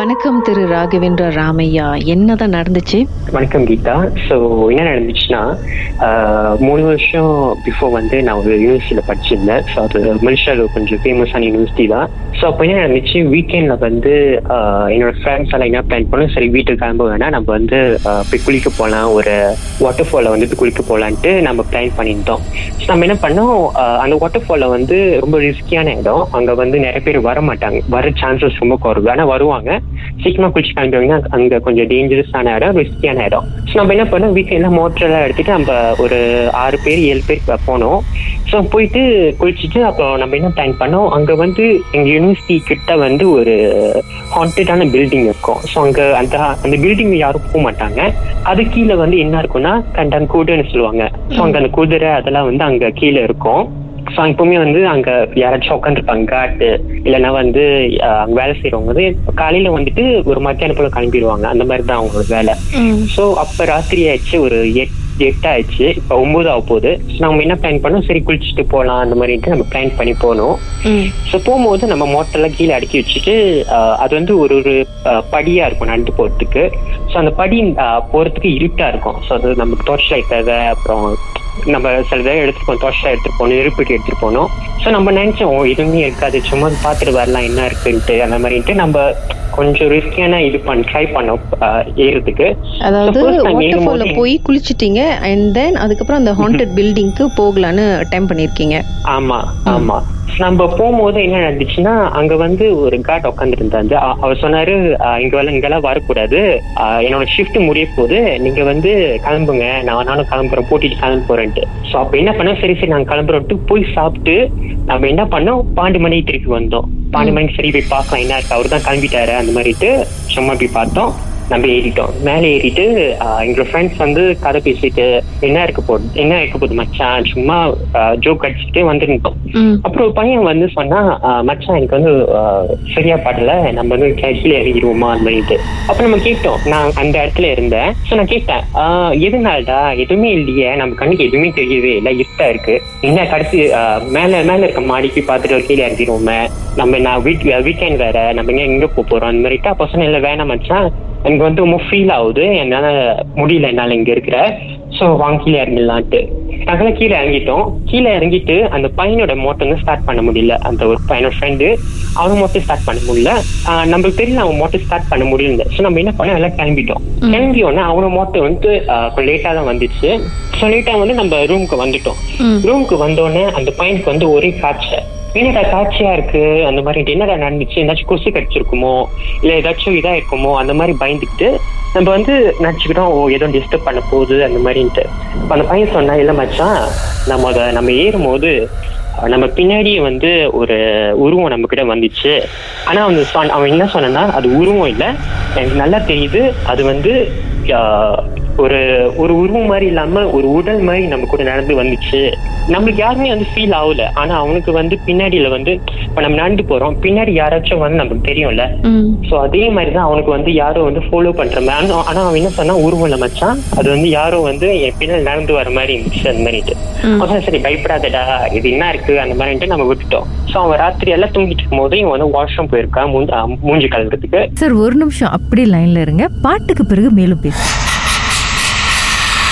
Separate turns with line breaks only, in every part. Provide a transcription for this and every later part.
வணக்கம் திரு ராகவேந்திர ராமையா. என்னதான் நடந்துச்சு?
வணக்கம் கீதா. ஸோ என்ன நடந்துச்சுன்னா மூணு வருஷம் பிஃபோர் வந்து நான் ஒரு யூனிவர்சிட்டியில் படிச்சிருந்தேன். ஸோ அது மலேசியாவில் கொஞ்சம் ஃபேமஸான யூனிவர்சிட்டி தான். ஸோ அப்போ என்ன நடந்துச்சு? வீக்கெண்டில் வந்து என்னோட ஃப்ரெண்ட்ஸ் எல்லாம் என்ன பிளான் பண்ணோம்? சரி வீட்டுக்கு கிளம்ப வேணா நம்ம வந்து போய் குளிக்க போகலாம் ஒரு வாட்டர் ஃபாலில் வந்து குளிக்க போகலான்ட்டு நம்ம பிளான் பண்ணியிருந்தோம். ஸோ நம்ம என்ன பண்ணோம்? அந்த வாட்டர் ஃபாலில் வந்து ரொம்ப ரிஸ்கியான இடம். அங்கே வந்து நிறைய பேர் வர மாட்டாங்க வர சான்சஸ் ரொம்ப குறைவு. ஆனால் வருவாங்க. சீக்கிரமா குளிச்சு கிளம்பிடுவாங்க அங்க கொஞ்சம் டேஞ்சரஸான இடம் ரிஸ்கியான இடம். ஸோ நம்ம என்ன பண்ணோம்? வீட்டில் என்ன மோட்டரெல்லாம் எடுத்துட்டு நம்ம ஒரு ஆறு பேர் ஏழு பேர் போனோம். ஸோ போயிட்டு குளிச்சுட்டு அப்புறம் நம்ம என்ன பிளான் பண்ணோம்? அங்கே வந்து எங்கள் யூனிவர்சிட்டி கிட்ட வந்து ஒரு ஹாண்டடான பில்டிங் இருக்கும். ஸோ அங்கே அந்த அந்த பில்டிங் யாரும் போக மாட்டாங்க. அது கீழே வந்து என்ன இருக்கும்னா கண்டன் கூடுன்னு சொல்லுவாங்க. ஸோ அங்கே அந்த குதிரை அதெல்லாம் வந்து அங்கே கீழே இருக்கும். ஸோ எப்பவுமே வந்து அங்க யாராச்சும் உட்காந்துருப்பாங்க காட்டு இல்லைன்னா வந்து அங்க வேலை செய்யறவங்க வந்து காலையில வந்துட்டு ஒரு மத்தியான போல கிளம்பிடுவாங்க. அந்த மாதிரி தான் அவங்களோட வேலை. ஸோ அப்ப ராத்திரி ஆயிடுச்சு ஒரு எட் எட்டு ஆயிடுச்சு இப்போ ஒன்பது ஆக போகுது. நம்ம என்ன பிளான் பண்ணோம்? சரி குளிச்சுட்டு போகலாம் அந்த மாதிரிட்டு நம்ம பிளான் பண்ணி போனோம். ஸோ போகும்போது நம்ம மோட்டர்லாம் கீழே அடுக்கி வச்சுட்டு அது வந்து ஒரு ஒரு படியா இருக்கும் நடந்து போறதுக்கு. ஸோ அந்த படி போறதுக்கு இருட்டா இருக்கும். ஸோ அது நமக்கு டார்ச் லைட் தேவை அப்புறம் நம்ம சில தடவை எடுத்துட்டு போனோம் லைட் எடுத்துட்டு போனோம் நெருப்பிட்டு எடுத்துட்டு போனோம் ஸோ நம்ம நினைச்சோம் "ஓ, எதுவுமே இருக்காது சும்மா பார்த்துட்டு வரலாம் என்ன இருக்குன்ட்டு அந்த மாதிரிட்டு நம்ம கொஞ்சம் ரிஸ்கியான இது பண்ண ட்ரை பண்ணோம் அஹ், ஏறுறதுக்கு
அதாவது போய் குளிச்சிட்டீங்க அண்ட் தென் அதுக்கப்புறம் அந்த ஹாண்டட் பில்டிங்க்கு போகலான்னு டைம் பண்ணிருக்கீங்க
ஆமா ஆமா. நம்ம போகும்போது என்ன நடந்துச்சுன்னா அங்க வந்து ஒரு காட் உட்காந்துருந்தாரு அவர் சொன்னாரு இங்க வரல இங்கெல்லாம் வரக்கூடாது. என்னோட ஷிஃப்ட் முடிய போது நீங்க வந்து கிளம்புங்க. நான் நானும் கிளம்புறேன். போட்டிட்டு கிளம்ப போறேன்ட்டு. ஸோ அப்ப என்ன பண்ணோம்? சரி சரி நாங்க கிளம்புறோம்ட்டு போய் சாப்பிட்டு நம்ம என்ன பண்ணோம்? பாண்டு மணிக்கு திருப்பி வந்தோம். பாண்டு மணிக்கு சரி போய் பார்க்கலாம். என்ன இருக்கு? அவர் தான் கிளம்பிட்டாரு. அந்த மாதிரிட்டு சும்மா போய் பார்த்தோம். நம்ம ஏறிட்டோம். மேலே ஏறிட்டு எங்களோட ஃப்ரெண்ட்ஸ் வந்து கதை பேசிட்டு என்ன இருக்க போகுது என்ன இருக்க போகுது மச்சான்? சும்மா ஜோக் அடிச்சுட்டு வந்துருந்தோம். அப்புறம் ஒரு பையன் வந்து சொன்னா மச்சான் எனக்கு வந்து சரியா பாடல நம்ம வந்து கீழே இறங்கிடுவோமா அந்த மாதிரிட்டு அப்ப நம்ம கேட்டோம். நான் அந்த இடத்துல இருந்தேன். ஸோ நான் கேட்டேன் ஆஹ், எதனாலடா? எதுவுமே இல்லையே. நம்ம கண்ணுக்கு எதுவுமே தெரியவே இல்லை. இருட்டா இருக்கு. என்ன கடைசி மேல மேல இருக்க மாடிக்கு பார்த்துட்டு ஒரு கீழே இறங்கிடுவோமே நம்ம நான் வீக் வீக்கெண்ட் வேற. நம்ம எங்க எங்க போறோம். அந்த மாதிரிட்டு அப்போ சொன்ன இல்லை வேணாம் மச்சான். எனக்கு வந்து ரொம்ப ஃபீல் ஆகுது. என்னால முடியல என்னால இங்க இருக்கிற. ஸோ வாங்க கீழே இறங்கிடலான்ட்டு. நாங்களாம் கீழே இறங்கிட்டோம். கீழே இறங்கிட்டு அந்த பையனோட மோட்டர் வந்து ஸ்டார்ட் பண்ண முடியல. அந்த ஒரு பையனோட ஃப்ரெண்டு அவன் மோட்டர் ஸ்டார்ட் பண்ண முடியல. நம்மளுக்கு தெரியல அவன் மோட்டர் ஸ்டார்ட் பண்ண முடியல ஸோ நம்ம என்ன பண்ணோம்? எல்லாம் கிளம்பிட்டோம். கிளம்பி உடனே அவனோட மோட்டர் வந்து கொஞ்சம் லேட்டா தான் வந்துச்சு. ஸோ லேட்டா வந்து நம்ம ரூமுக்கு வந்துட்டோம். ரூமுக்கு வந்தோடனே அந்த பையனுக்கு வந்து ஒரே காய்ச்சல் என்னடா காட்சியா இருக்கு அந்த மாதிரி என்னடா நடந்துச்சு ஏதாச்சும் கொசு கடிச்சிருக்குமோ இல்ல ஏதாச்சும் இதா இருக்குமோ அந்த மாதிரி பயந்துக்கிட்டு நம்ம வந்து நினச்சிக்கிட்டோம் ஓ ஏதோ டிஸ்டர்ப் பண்ண போகுது அந்த மாதிரின்ட்டு. அந்த பையன் சொன்னா இல்ல மச்சான் நம்ம அதை நம்ம ஏறும்போது போது நம்ம பின்னாடியே வந்து ஒரு உருவம் நம்ம கிட்ட வந்துச்சு. ஆனா அவன் சொன்ன அவன் என்ன சொன்னா அது உருவம் இல்லை எனக்கு நல்லா தெரியுது அது வந்து ஒரு ஒரு உருவம் மாதிரி இல்லாம ஒரு உடல் மாதிரி நம்ம கூட நடந்து வந்துச்சு. நம்மளுக்கு யாருமே வந்து ஃபீல் ஆகல. ஆனா அவனுக்கு வந்து பின்னாடியில வந்து இப்ப நம்ம நடந்து போறோம். பின்னாடி யாராச்சும் வந்து நமக்கு தெரியும்ல? சோ அதே மாதிரி தான் அவனுக்கு வந்து யாரோ வந்து ஃபாலோ பண்ற மாதிரி ஆனா- அவன் என்ன சொன்னா உருவம் மச்சான். அது வந்து யாரோ வந்து என் பின்னாடி நடந்து வர மாதிரி இருந்துச்சு அந்த மாதிரிட்டு அவன் சரி பயப்படாதடா. இது என்ன இருக்கு? அந்த மாதிரின்ட்டு நம்ம விட்டுட்டோம். சோ அவன் ராத்திரி எல்லாம் தூங்கிட்டு இருக்கும் போது இவன் வந்து வாஷ்ரூம் போயிருக்கான் மூஞ்சி- கழுவுறதுக்கு.
சார் ஒரு நிமிஷம் அப்படியே லைன்ல இருங்க. பாட்டுக்கு பிறகு மேலும் பேசு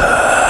Good.